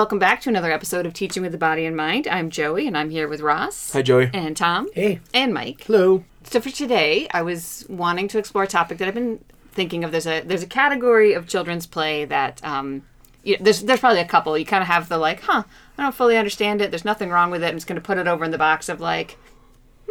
Welcome back to another episode of Teaching with the Body in Mind. I'm Joey, and I'm here with Ross. Hi, Joey. And Tom. Hey. And Mike. Hello. So for today, I was wanting to explore a topic that I've been thinking of. There's a there's a category of children's play that um, you, there's there's probably a couple. You kind of have the like, huh, I don't fully understand it. There's nothing wrong with it. I'm just going to put it over in the box of like,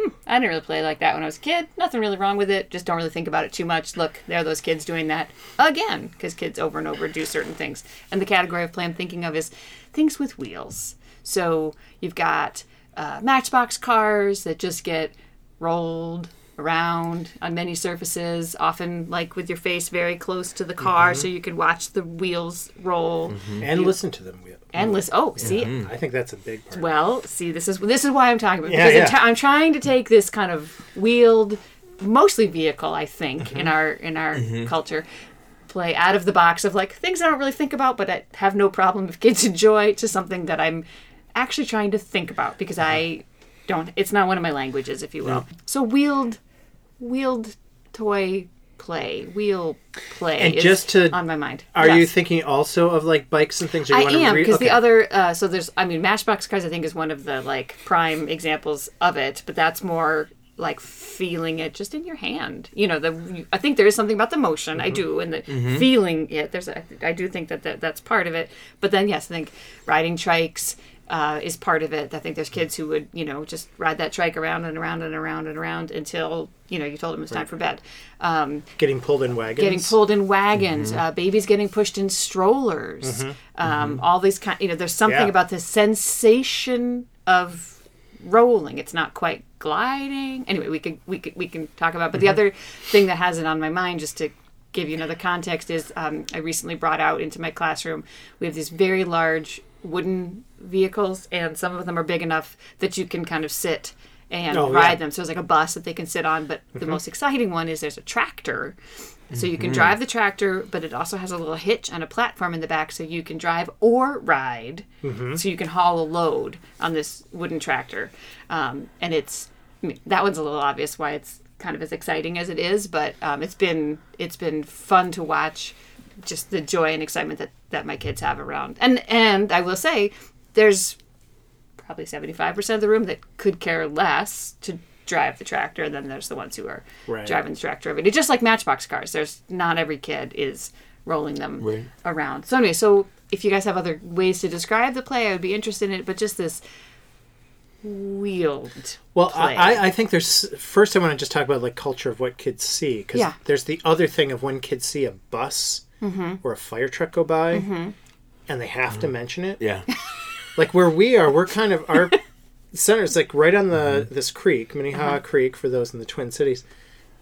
hmm, I didn't really play like that when I was a kid. Nothing really wrong with it. Just don't really think about it too much. Look, there are those kids doing that again because kids over and over do certain things. And the category of play I'm thinking of is things with wheels. So you've got uh, Matchbox cars that just get rolled around on many surfaces, often like with your face very close to the mm-hmm. car, so you can watch the wheels roll mm-hmm. And listen to them. and listen. Oh, see, mm-hmm. I think that's a big part. well, see, this is this is why I'm talking about Yeah, because I'm, yeah. I'm trying to take this kind of wheeled, mostly vehicle, I think, Mm-hmm. in our in our culture, play out of the box of like things I don't really think about, but I have no problem if kids enjoy, to something that I'm actually trying to think about because uh-huh. I don't. It's not one of my languages, if you will. Mm. So wheeled, wheeled toy play, wheel play, And is just to- on my mind. Are you thinking also of like bikes and things? Or you I am re- because the other uh, so there's I mean Matchbox Cars I think is one of the like prime examples of it, but that's more like feeling it just in your hand. You know, the I think there is something about the motion. Mm-hmm. I do and the feeling it. There's I do think that, that that's part of it. But then yes, I think riding trikes. Uh, is part of it. I think there's kids who would, you know, just ride that trike around and around and around and around until, you know, you told them it's time for bed. Um, getting pulled in wagons. getting pulled in wagons, Mm-hmm. uh, babies getting pushed in strollers, um, all these kind. You know, there's something Yeah. about the sensation of rolling. It's not quite gliding. Anyway, we could we could we can talk about. But the Mm-hmm. other thing that has it on my mind, just to give you another context, is um, I recently brought out into my classroom. We have these very large wooden vehicles, and some of them are big enough that you can kind of sit and Oh, ride yeah. them. So it's like a bus that they can sit on. But the most exciting one is there's a tractor. So you Mm-hmm. can drive the tractor, but it also has a little hitch and a platform in the back so you can drive or ride. Mm-hmm. So you can haul a load on this wooden tractor. Um, and it's, I mean, that one's a little obvious why it's kind of as exciting as it is, but um, it's been it's been fun to watch just the joy and excitement that, that my kids have around. And and I will say, there's probably 75% of the room that could care less to drive the tractor and then there's the ones who are Right. driving the tractor every day just like matchbox cars there's not every kid is rolling them Right. around so anyway so if you guys have other ways to describe the play i would be interested in it but just this wheeled Well, I- I think there's first. I want to just talk about like culture of what kids see because Yeah. there's the other thing of when kids see a bus Mm-hmm. or a fire truck go by, and they have to mention it. Yeah. Like where we are, we're kind of our center is like right on the this creek, Minnehaha Uh-huh. Creek, for those in the Twin Cities,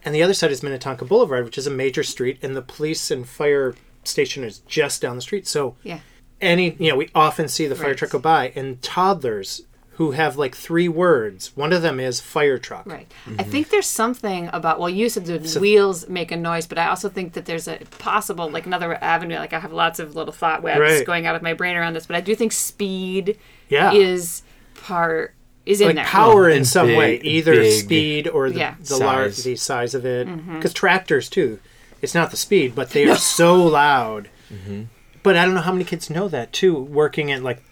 and the other side is Minnetonka Boulevard, which is a major street, and the police and fire station is just down the street. So yeah any you know we often see the fire Right. truck go by and toddlers who have like three words one of them is fire truck Right. I mm-hmm. think there's something about well, you said the wheels make a noise, but I also think that there's a possible like another avenue. Like I have lots of little thought webs Right. going out of my brain around this, but I do think speed Yeah. is part is in there. power mm-hmm. in And some way either big speed or the, Yeah. the large Size. the size of it Mm-hmm. because tractors too it's not the speed but they are so loud mm-hmm. but i don't know how many kids know that too working at like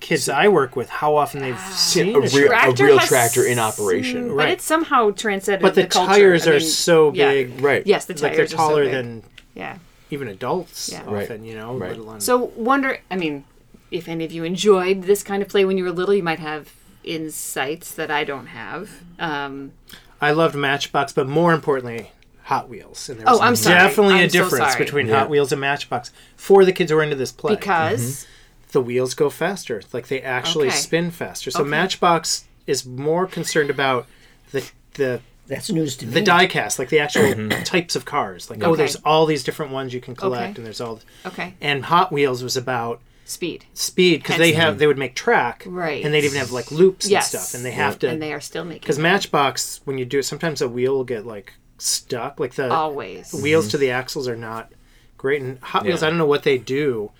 the kids i work with how often they've seen a a real- tractor Tractor real tractor in s- operation. but Right. it's somehow transcended. but the, culture. tires I are mean, so yeah. big Right. Yes, the tires like they're are so taller than yeah. even adults Yeah. Right. often you know Right. let alone So wonder. I mean, if any of you enjoyed this kind of play when you were little, you might have insights that I don't have. Um, I loved Matchbox, but more importantly, Hot Wheels. And there Oh, I'm sorry. definitely a I'm so difference sorry. between Yeah. Hot Wheels and Matchbox for the kids who are into this play. because the wheels go faster, like they actually Okay. spin faster. So Okay. Matchbox is more concerned about the the That's news to me. the die cast, like the actual mm-hmm. types of cars. Like oh, there's all these different ones you can collect, Okay. and there's all. okay, And Hot Wheels was about speed. speed because they have they would make track, Right. And they'd even have like loops and stuff, and they have to and they are still making because. Matchbox when you do it, sometimes a wheel will get like stuck, like the always. wheels mm-hmm. to the axles are not great. And Hot Wheels, Yeah. I don't know what they do.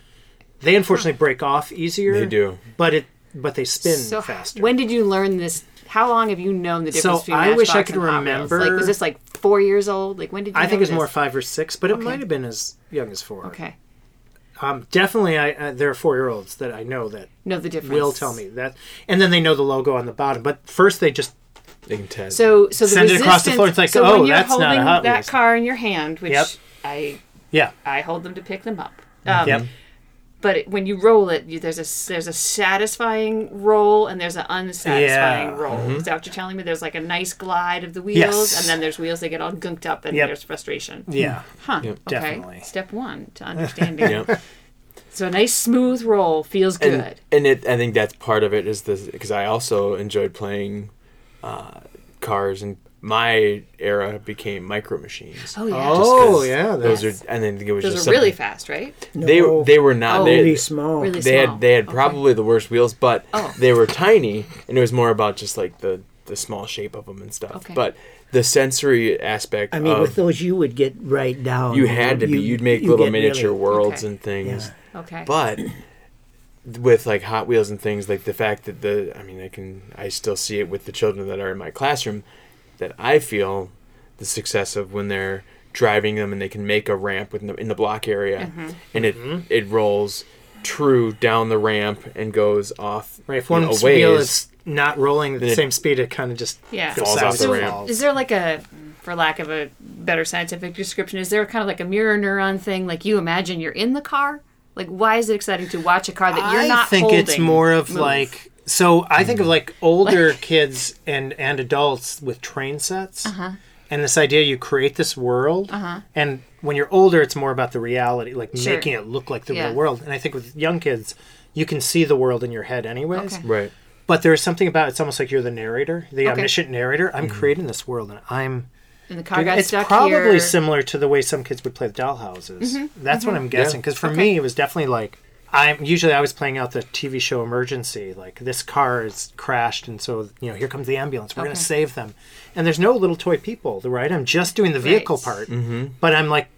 They unfortunately break off easier. They do. but it but they spin So faster. when did you learn this? How long have you known the difference So between I wish I could and Hot Wheels? remember- Like, was this like four years old? Like when did you? I know think it's this? more five or six, but it might have been as young as four. Okay. Um, definitely, I uh, there are four year olds that I know that know the difference. will tell me that, and then they know the logo on the bottom. But first, they just They can test. So, so the Send it across the resistance- floor. It's like, so oh, when you're that's not a holding Hot that Wheels. car in your hand, which Yep. I yeah, I hold them to pick them up. Um, yep, But it, when you roll it, you, there's a there's a satisfying roll and there's an unsatisfying Yeah. roll. Mm-hmm. Is that what you're telling me? There's like a nice glide of the wheels, Yes. and then there's wheels that get all gunked up, and Yep. there's frustration. yeah. Huh. Yep. Okay. Definitely. Step one to understanding. yeah. So a nice smooth roll feels good. and, and it I think that's part of it is this because I also enjoyed playing uh, cars and my era became micro machines. oh yeah. Oh yeah, Those that's, are and then it was Those just are really fast, right? They No, they were not Oh, they, really small. Really they small. had they had Okay. probably the worst wheels, but Oh. they were tiny, and it was more about just like the the small shape of them and stuff. Okay. But the sensory aspect, I mean, of, with those, you would get right down. you had to be. You- You'd make you little miniature really- worlds Okay. and things. Yeah. Okay. But with like Hot Wheels and things, like the fact that the I mean, I can I still see it with the children that are in my classroom that I feel the success of when they're driving them and they can make a ramp in the, in the block area Mm-hmm. and it it rolls true down the ramp and goes off right. If you one know, a wheel is not rolling at the same speed, it kind of just Yeah. goes Falls off the sideways. ramp. Is there like a, for lack of a better scientific description, is there kind of like a mirror neuron thing? Like you imagine you're in the car? Like why is it exciting to watch a car that you're I not I think holding? it's more of move? like so. I think of mm-hmm. like older kids and and adults with train sets, Uh-huh. and this idea you create this world, uh-huh. and when you're older, it's more about the reality, like Sure. making it look like the Yeah. real world. And I think with young kids, you can see the world in your head anyways. Okay. right. But there's something about it's almost like you're the narrator, the Okay. omniscient narrator. I'm mm-hmm. creating this world, and I'm. And the car got it's stuck probably here. Mm-hmm. similar to the way some kids would play with doll houses. That's what I'm guessing. Because for Okay. me, it was definitely like I'm usually I was playing out the TV show emergency. Like this car is crashed, and so you know here comes the ambulance. We're Okay. going to save them. And there's no little toy people, the right? I'm just doing the vehicle Right. part, Mm-hmm. but I'm like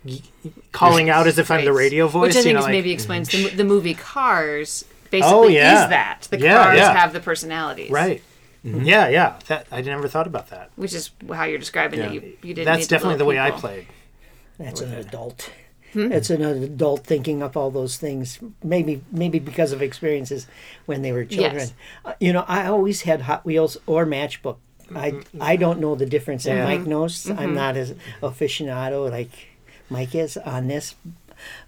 calling out as if I'm the radio voice. Which I you think know, is like- maybe explains the, the movie Cars. Basically, Oh, yeah. is that the Yeah, cars yeah. have the personalities, right. Yeah, yeah. That I never thought about that. Which is how you're describing Yeah. it. You, you didn't. That's definitely the little way I played. That's an adult. Hmm? It's an adult thinking up all those things. Maybe maybe because of experiences when they were children. Yes. Uh, you know, I always had Hot Wheels or Matchbook. I I don't know the difference, and Yeah. Mike knows. Mm-hmm. I'm not as aficionado like Mike is on this,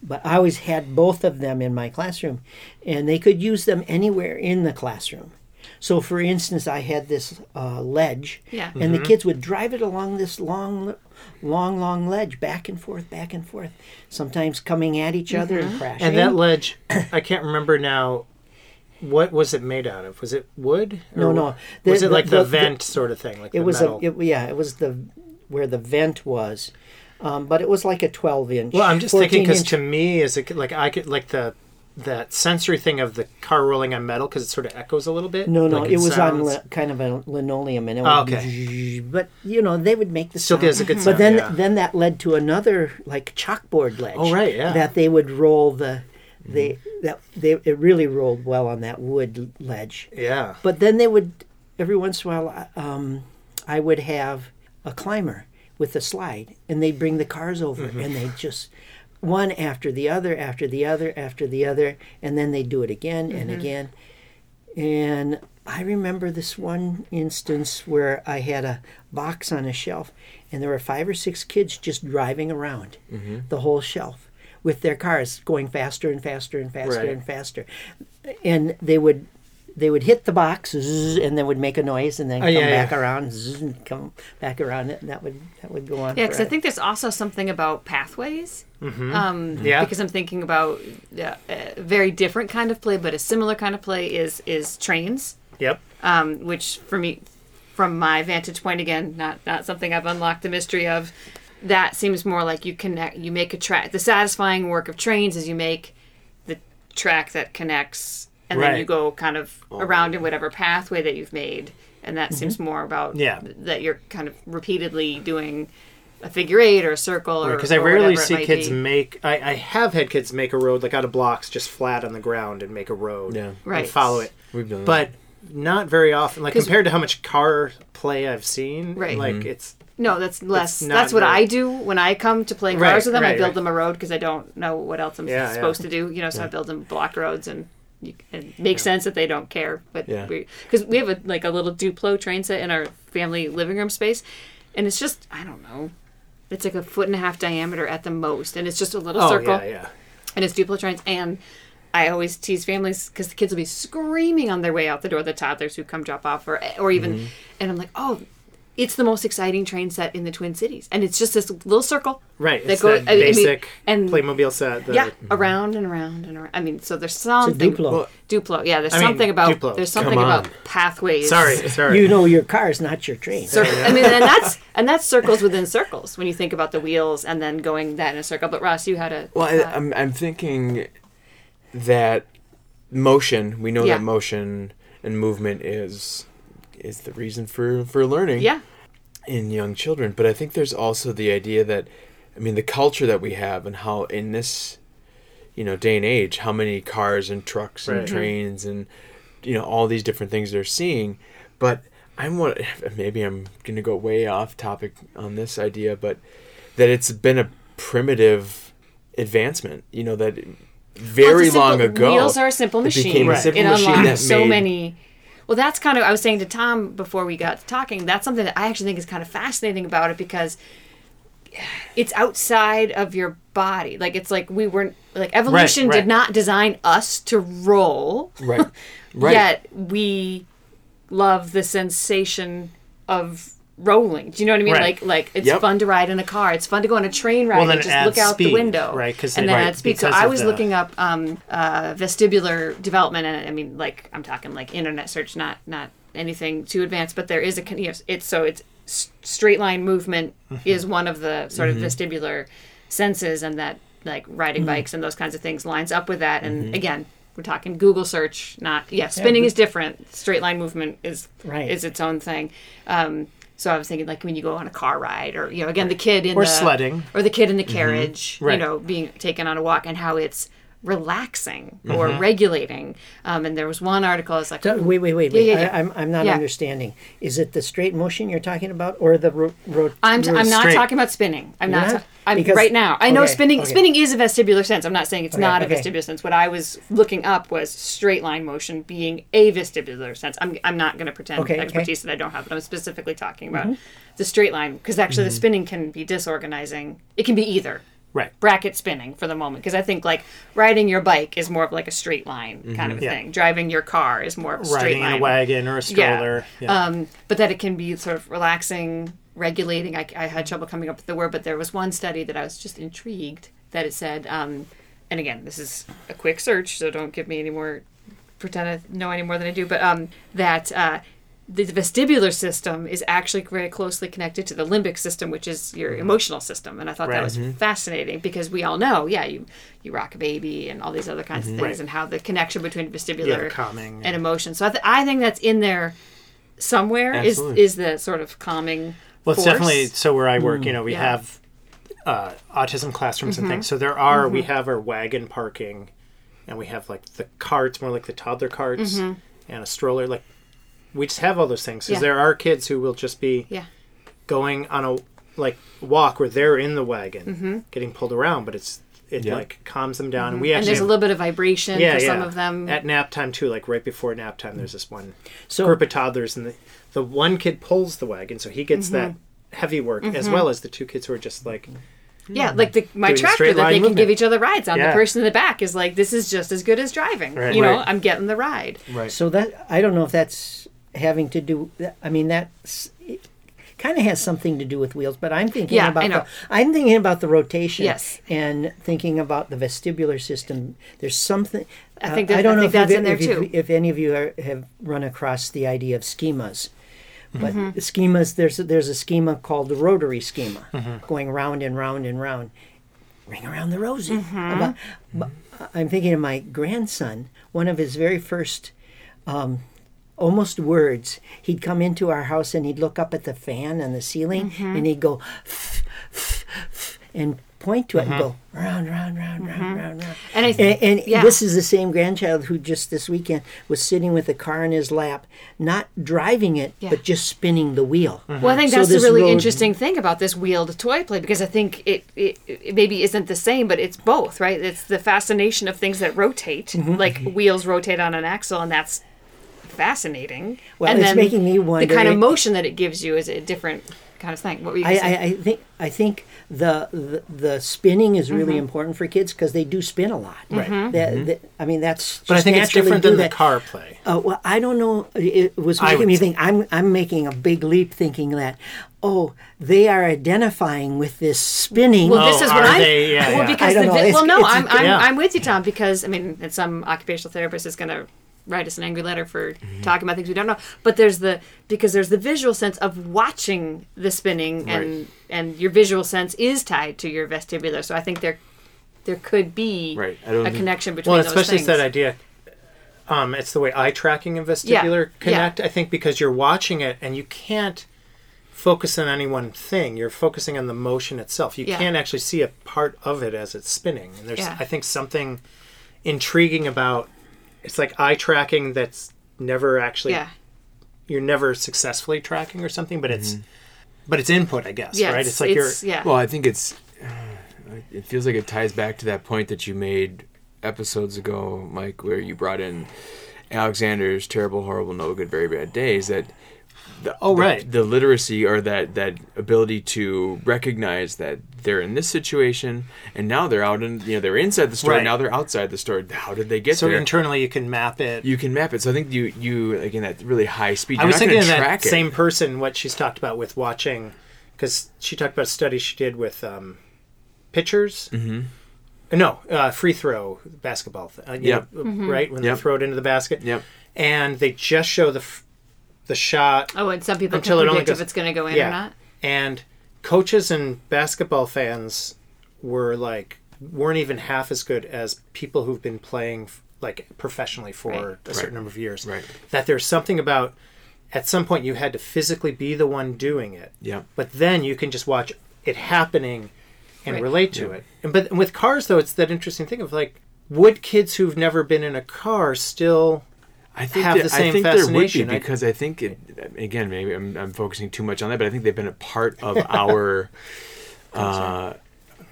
but I always had both of them in my classroom, and they could use them anywhere in the classroom. So, for instance, I had this uh, ledge, Yeah. and the kids would drive it along this long, long, long ledge, back and forth, back and forth, sometimes coming at each other Mm-hmm. and crashing. And that ledge, I can't remember now. What was it made out of? Was it wood? No, Or no. was The- it like the- the, the- vent sort of thing? Like it the was metal? a, it, yeah, it was the where the vent was, um, but it was like a twelve inch. well, I'm just thinking because to me, is it like I could like the that sensory thing of the car rolling on metal because it sort of echoes a little bit. No, no, like it was on li- kind of a linoleum, and it Oh, would okay. But you know, they would make the Still sound. gives a good sound. But then, yeah. then that led to another like chalkboard ledge. Oh, right, yeah. That they would roll the, they Mm-hmm. that they it really rolled well on that wood ledge. Yeah. But then they would every once in a while, um, I would have a climber with a slide, and they'd bring the cars over, Mm-hmm. and they'd just one after the other, after the other, after the other, and then they'd do it again and Mm-hmm. again. And I remember this one instance where I had a box on a shelf, and there were five or six kids just driving around the whole shelf with their cars going faster and faster and faster Right. and faster. And they would they would hit the box zzz, and then would make a noise and then Oh, come yeah, back yeah. around zzz, and come back around it and that would that would go on. Yeah, because I think there's also something about pathways. Mm-hmm. Um, Yeah. Because I'm thinking about yeah, a very different kind of play, but a similar kind of play is is trains, Yep. um, which for me, from my vantage point, again, not not something I've unlocked the mystery of. That seems more like you connect. You make a track. The satisfying work of trains is you make the track that connects, and then you go kind of around in whatever pathway that you've made, and that seems more about Mm-hmm. Yeah. that you're kind of repeatedly doing a figure eight or a circle or Because I rarely see kids be. make. I, I have had kids make a road like out of blocks, just flat on the ground, and make a road. Yeah. Right. Follow it. We've done that. But not very often. like compared to how much car play I've seen, Right. Like Mm-hmm. it's No, that's less. That's what very- I do when I come to play cars Right, with them. I build right. them a road because I don't know what else I'm Yeah, supposed yeah. to do. You know, so I build them block roads, and you, it makes sense that they don't care. But Yeah. because we, have a like a little Duplo train set in our family living room space, and it's just I don't know. It's like a foot and a half diameter at the most, and it's just a little oh circle yeah, yeah. and it's Duplo trains. And I always tease families because the kids will be screaming on their way out the door, the toddlers who come drop off, or or even, Mm-hmm. and I'm like, oh, it's the most exciting train set in the Twin Cities, and it's just this little circle, Right. That It's go- that I mean, basic and- Playmobil set. The, yeah, mm-hmm. around and around and around. I mean, so there's something Duplo. Well, Duplo, yeah. There's I mean, something about Duplo. there's something Come about on. pathways. Sorry, sorry. You know your car is not your train. Cir- I mean, and that's and that's circles within circles when you think about the wheels and then going that in a circle. But Ross, you had a Well, thought. I, I'm I'm thinking that motion. We know Yeah. that motion and movement is is the reason for for learning. yeah, in young children. But I think there's also the idea that, I mean, the culture that we have and how in this, you know, day and age, how many cars and trucks and Right. Mm-hmm. trains and, you know, all these different things they're seeing. But I'm what maybe I'm going to go way off topic on this idea, but that it's been a primitive advancement. You know that very Well, long ago. Wheels are a simple it machine. became a Right. simple it machine unlocked that so made- many. Well, that's kind of I was saying to Tom before we got talking. That's something that I actually think is kind of fascinating about it because it's outside of your body. Like it's like we weren't like evolution right. did not design us to roll. Right. Right. Yet we love the sensation of rolling. Do you know what I mean? Right. Like like it's Yep. fun to ride in a car. It's fun to go on a train ride Well, and just look out the speed, window. right, 'cause and then right, add speed. So I was the- looking up um, uh, vestibular development, and I mean, like I'm talking like internet search, not not anything too advanced. But there is a con- yes, it's so it's straight line movement Mm-hmm. is one of the sort of vestibular senses, and that like riding Mm-hmm. bikes and those kinds of things lines up with that. And again. We're talking Google search, not yeah. Spinning is different. Straight line movement is Right. is its own thing. Um, so I was thinking like when you go on a car ride, or you know, again the kid in Or the sledding. or the kid in the mm-hmm. carriage, you Right. know, being taken on a walk, and how it's relaxing or mm-hmm. regulating. Um, and there was one article. I was like, So, wait, wait, wait, wait. yeah, yeah. I, I'm, I'm not Yeah. understanding. Is it the straight motion you're talking about, or the ro- ro- I'm, t- I'm not straight. talking about spinning. I'm not. not? ta- I'm Because- right now. I know okay, spinning. okay. Spinning is a vestibular sense. I'm not saying it's Okay, not a okay. vestibular sense. What I was looking up was straight line motion being a vestibular sense. I'm, I'm not going to pretend Okay, okay. expertise that I don't have, but I'm specifically talking about mm-hmm. the straight line because actually the mm-hmm. spinning can be disorganizing. It can be either Right. bracket spinning for the moment because I think like riding your bike is more of like a straight line kind of a Yeah. thing. Driving your car is more of a straight Riding line. a wagon or a stroller. Yeah. Um, but that it can be sort of relaxing, regulating. I, I had trouble coming up with the word, but there was one study that I was just intrigued that it said, um, and again, this is a quick search, so don't give me any more, pretend I know any more than I do, but um, that uh, the vestibular system is actually very closely connected to the limbic system, which is your mm-hmm. emotional system. And I thought that Right. was mm-hmm. fascinating because we all know, yeah, you, you rock a baby and all these other kinds of mm-hmm. things, Right. and how the connection between vestibular the calming. and emotion. So I, th- I think that's in there somewhere. Is Absolutely. is the sort of calming. Well, it's definitely so where I work. Mm, you know, we yeah. have uh, autism classrooms Mm-hmm. and things. So there are we have our wagon parking, and we have like the carts, more like the toddler carts, and a stroller. Like we just have all those things because Mm-hmm. Yeah. there are kids who will just be Yeah. going on a like walk where they're in the wagon, Mm-hmm. getting pulled around, but it's it Yeah. like calms them down. And we And actually there's a little bit of vibration yeah, for yeah. some of them. at nap time too. Like right before nap time, there's this one So- group of toddlers, and the the one kid pulls the wagon, so he gets that Mm-hmm. heavy work as well as the two kids who are just like yeah, like the, my Doing the tractor that line they can movement. give each other rides on. The person in the back is like, this is just as good as driving. Right. You know, Right. I'm getting the ride. Right. So that I don't know if that's having to do. I mean, that kind of has something to do with wheels. But I'm thinking Yeah, about the I'm thinking about the rotation. Yes. and thinking about the vestibular system. There's something. I think uh, I don't I know think if, that's in there if, too. if any of you are, have run across the idea of schemas. But Mm-hmm. schemas, there's a, there's a schema called the rotary schema, Mm-hmm. going round and round and round. Ring around the rosy. Mm-hmm. About- I'm thinking of my grandson. One of his very first um, almost words. He'd come into our house and he'd look up at the fan and the ceiling Mm-hmm. and he'd go and point to it and go round, round, round, round, round, round. And I And, and yeah. this is the same grandchild who just this weekend was sitting with a car in his lap, not driving it, Yeah. but just spinning the wheel. Well, I think So that's the this really road- interesting thing about this wheeled toy play because I think it, it, it maybe isn't the same, but it's both, right? It's the fascination of things that rotate, Mm-hmm. like wheels rotate on an axle, and that's fascinating. Well, and it's then making me wonder the kind of motion that it gives you is a different kind of thing. What were you I. I, I think I think the the, the spinning is Mm-hmm. really important for kids because they do spin a lot. Right. That, that- I mean, that's But I think it's different do than the car play. Uh, well, I don't know. It was I making would me say- think. I'm I'm making a big leap, thinking that, oh, they are identifying with this spinning. Well, this Oh, is what I'm. they? Yeah, well, yeah. because I don't the know. well, no, it's- I'm I'm, yeah. I'm with you, Tom. Because I mean, and some occupational therapist is going to write us an angry letter for Mm-hmm. talking about things we don't know. But there's the because there's the visual sense of watching the spinning, and Right. and your visual sense is tied to your vestibular. So I think there there could be Right. A think- connection between Well, especially that idea. Um, it's the way eye tracking and vestibular yeah. connect. I think because you're watching it and you can't focus on any one thing. You're focusing on the motion itself. You Yeah. can't actually see a part of it as it's spinning. And there's, Yeah. I think, something intriguing about. It's like eye tracking that's never actually. yeah. You're never successfully tracking or something, but it's. Mm-hmm. But it's input, I guess, Yes, right? It's like you're. yeah. Well, I think it's. Uh, it feels like it ties back to that point that you made episodes ago, Mike, where you brought in Alexander's terrible, horrible, no good, very bad days. That. The, Oh, right. The, literacy or that that ability to recognize that they're in this situation and now they're out in you know they're inside the store Right. now they're outside the store. How did they get So there? internally, you can map it. you can map it. So I think you you again that really high speed. I You're was not thinking going of to that it. same person, what she's talked about with watching, because she talked about a study she did with um, pitchers. Mm-hmm. No, uh, free throw basketball. Th- uh, you Yep. know, Right when Yep. they throw it into the basket. Yep. And they just show the f- the shot, oh, and some people Until can it only predict if it's going to go in yeah. or not. and coaches and basketball fans were like weren't even half as good as people who've been playing like professionally for Right. a certain number of years. Right. That there's something about at some point you had to physically be the one doing it. Yep. But then you can just watch it happening and Right. relate to it. And but with cars though, it's that interesting thing of like would kids who've never been in a car still I think have that, the same I think there would be fascination. I- because I think it, again maybe I'm, I'm focusing too much on that, but I think they've been a part of our. uh,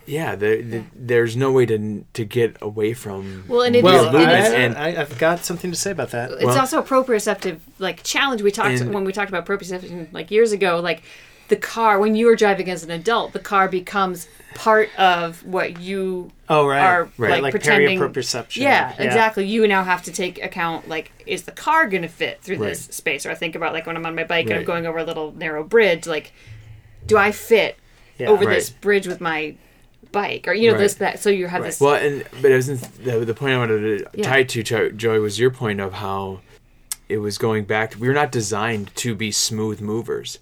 yeah, the, the, there's no way to to get away from. Well, and it well, is- movements I, is- and I, I've got something to say about that. it's Well- also a proprioceptive like challenge we talked And- when we talked about proprioception like years ago like the car when you are driving as an adult the car becomes part of what you Oh right, are Right. like, like pretending perception. yeah, exactly you now have to take account like is the car going to fit through this space or i think about like when i'm on my bike and i'm going over a little narrow bridge like do i fit Yeah. over Right. this bridge with my bike or you know Right. this that so you have this Well, and but it wasn't the, the point I wanted to Yeah. tie to joy was your point of how it was going back. We were not designed to be smooth movers.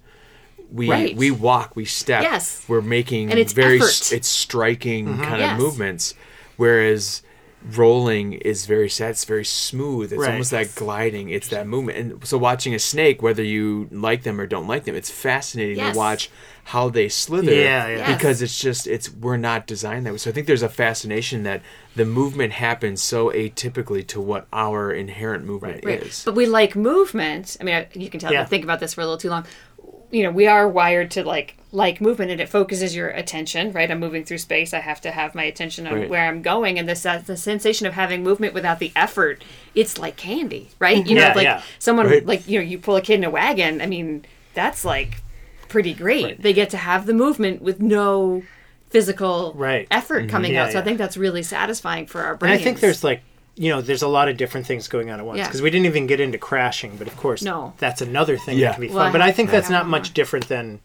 We Right. we walk, we step. Yes. we're making And it's very effort. it's striking mm-hmm. kind Yes. of movements, whereas rolling is very sad. It's very smooth. It's Right. almost like gliding. It's that movement. And so watching a snake, whether you like them or don't like them, it's fascinating Yes. to watch how they slither Yeah, yeah. Yes. because it's just it's we're not designed that way. So I think there's a fascination that the movement happens so atypically to what our inherent movement Right. is. But we like movement. I mean, I, you can tell Yeah. I think about this for a little too long. You know, we are wired to like like movement, and it focuses your attention. Right, I'm moving through space. I have to have my attention on Right. where I'm going, and this uh, the sensation of having movement without the effort. It's like candy, right? You know, like yeah. someone Right. like you know, you pull a kid in a wagon. I mean, that's like pretty great. Right. They get to have the movement with no physical Right. effort coming Yeah, out. So I think that's really satisfying for our And. I think there's like, you know, there's a lot of different things going on at once Yeah. because we didn't even get into crashing, but of course, No. that's another thing Yeah. that can be fun. I but I think that's not one much different than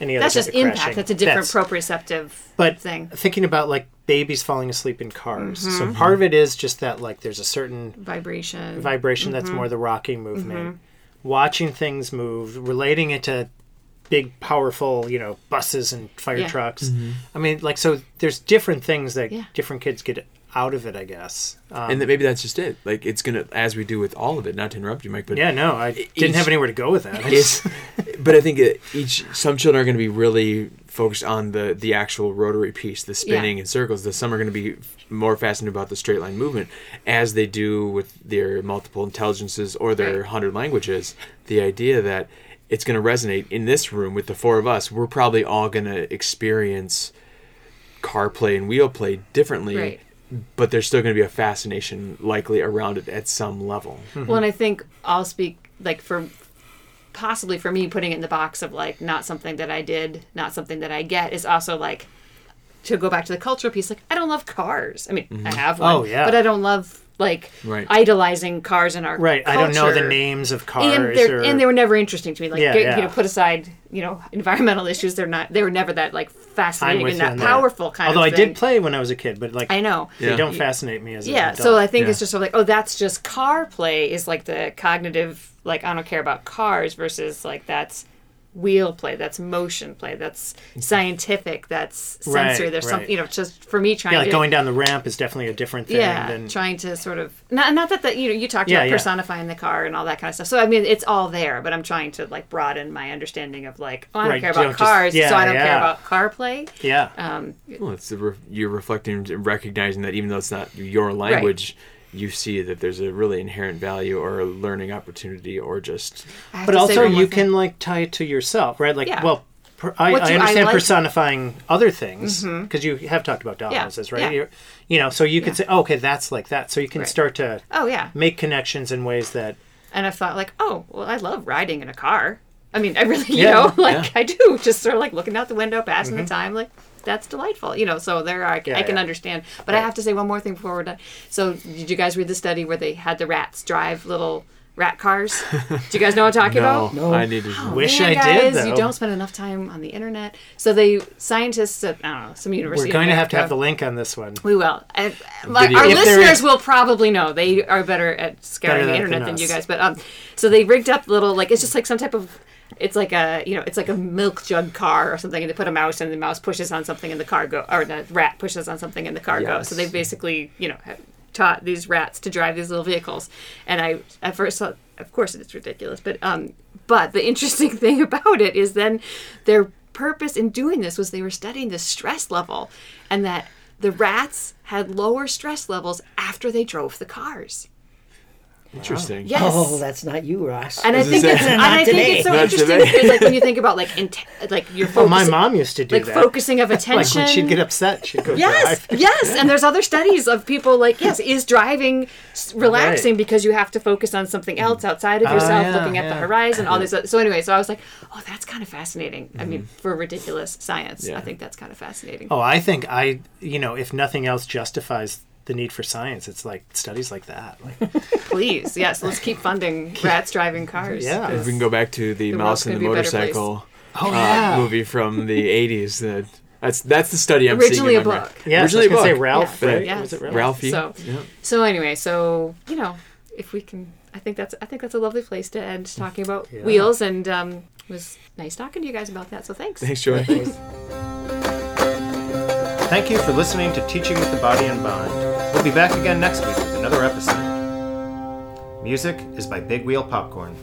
any other. that's type just of impact. crashing. That's a different That's- proprioceptive but thing. thinking about like babies falling asleep in cars, Mm-hmm. so part of it is just that like there's a certain Vibration. vibration that's Mm-hmm. more the rocking movement, watching things move, relating it to big, powerful, you know, buses and fire Yeah. trucks. I mean, like so. There's different things that Yeah. different kids get out of it, I guess. Um, and that maybe that's just it. Like it's gonna, as we do with all of it. Not to interrupt you, Mike, but yeah, no, I each- didn't have anywhere to go with that. I just- but I think each some children are going to be really focused on the the actual rotary piece, the spinning Yeah. in circles. The some are going to be more fascinated about the straight line movement, as they do with their multiple intelligences or their Right. hundred languages. The idea that it's going to resonate in this room with the four of us. We're probably all going to experience car play and wheel play differently. Right. But there's still going to be a fascination likely around it at some level. Mm-hmm. Well, and I think I'll speak like for possibly for me putting it in the box of like not something that I did, not something that I get is also like to go back to the cultural piece. Like I don't love cars. I mean, I mm-hmm. have oh, one, Oh, yeah. but I don't love like Right. idolizing cars in our right. I don't know the names of cars. And, they're, or, and they were never interesting to me. Like, Yeah, get- yeah. you know, put aside, you know, environmental issues. They're not. They were never that like fascinating and that on that. powerful kind Although of I thing. did play when I was a kid, but like I know. they don't fascinate me as Yeah, an so. I think Yeah. it's just sort of like, oh, that's just car play is like the cognitive, like I don't care about cars versus like that's wheel play, that's motion play, that's scientific, that's Right, sensory. There's some, right. you know, just for me trying yeah, like to going down the ramp is definitely a different thing yeah, than trying to sort of not not that that you know you talked Yeah, about yeah. personifying the car and all that kind of stuff. So I mean, it's all there, but I'm trying to like broaden my understanding of like, oh, I don't Right, care about don't just- cars, yeah, so I don't care about car play. yeah. Um, Well, it's re- you're reflecting and recognizing that even though it's not your language, you see that there's a really inherent value or a learning opportunity or just but also one more you thing. can like tie it to yourself, right? Like, Yeah. well, per, I, I do I understand like- personifying other things mm-hmm. because you have talked about doll Yeah, right? yeah. You're, you know, so you could Yeah. say, oh, okay, that's like that. So you can Right. start to Oh yeah, make connections in ways that and I've thought like, oh, well, I love riding in a car. I mean, I really, you Yeah, know, like yeah. I do, just sort of like looking out the window, passing the mm-hmm. time, like that's delightful, you know. So there, I. Yeah, I can yeah. understand. But I have to say one more thing before we're done. So, did you guys read the study where they had the rats drive little rat cars? do you guys know what I'm talking no, about? No. I need to. Wish Man, I did, guys, You don't spend enough time on the internet. So they scientists at I don't know some university. we're going to have to have the link on this one. we will. And my, Video. our If listeners is- will probably know. They are better at scouring Better the internet than than, you guys. But um, so they rigged up little like it's just like some type of. It's like a you know it's like a milk jug car or something, and they put a mouse and the mouse pushes on something and the car go or the rat pushes on something and the car goes. So they basically you know have taught these rats to drive these little vehicles. And I at first thought, of course it's ridiculous, but um, but the interesting thing about it is then their purpose in doing this was they were studying the stress level and that the rats had lower stress levels after they drove the cars. Interesting. Yes. Oh, that's not you, Ross. and I think it's and Not I today. it's so Not interesting today. because like when you think about like int- like your Well, focus, my mom used to do like that. focusing of like attention. when she'd get upset, she'd go Yes, drive. yes, and there's other studies of people like yes, is driving s- relaxing because you have to focus on something else mm. outside of ah, yourself, yeah, looking at the horizon, all this. Other, so anyway, so I was like, oh, that's kind of fascinating. I mean, mm-hmm. for ridiculous science, Yeah. I think that's kind of fascinating. Oh, I think I, you know, if nothing else justifies the need for science, it's like studies like that. Like, Please, yes, let's keep funding rats driving cars. Yeah. If we can go back to the, The mouse and the gonna be a better place. motorcycle oh uh, yeah, movie from the '80s. That that's that's the study I'm Originally seeing. a my book. brain. yeah. I was originally a gonna say book. Ralph, Yeah. right? Yeah. Was it Ralph? Ralphie. So- yeah. So anyway, so you know, if we can, I think that's I think that's a lovely place to end talking about Yeah. wheels, and um, it was nice talking to you guys about that. So thanks. Thanks, Joey. Thank you for listening to Teaching with the Body in Mind. We'll be back again next week with another episode. Music is by Big Wheel Popcorn.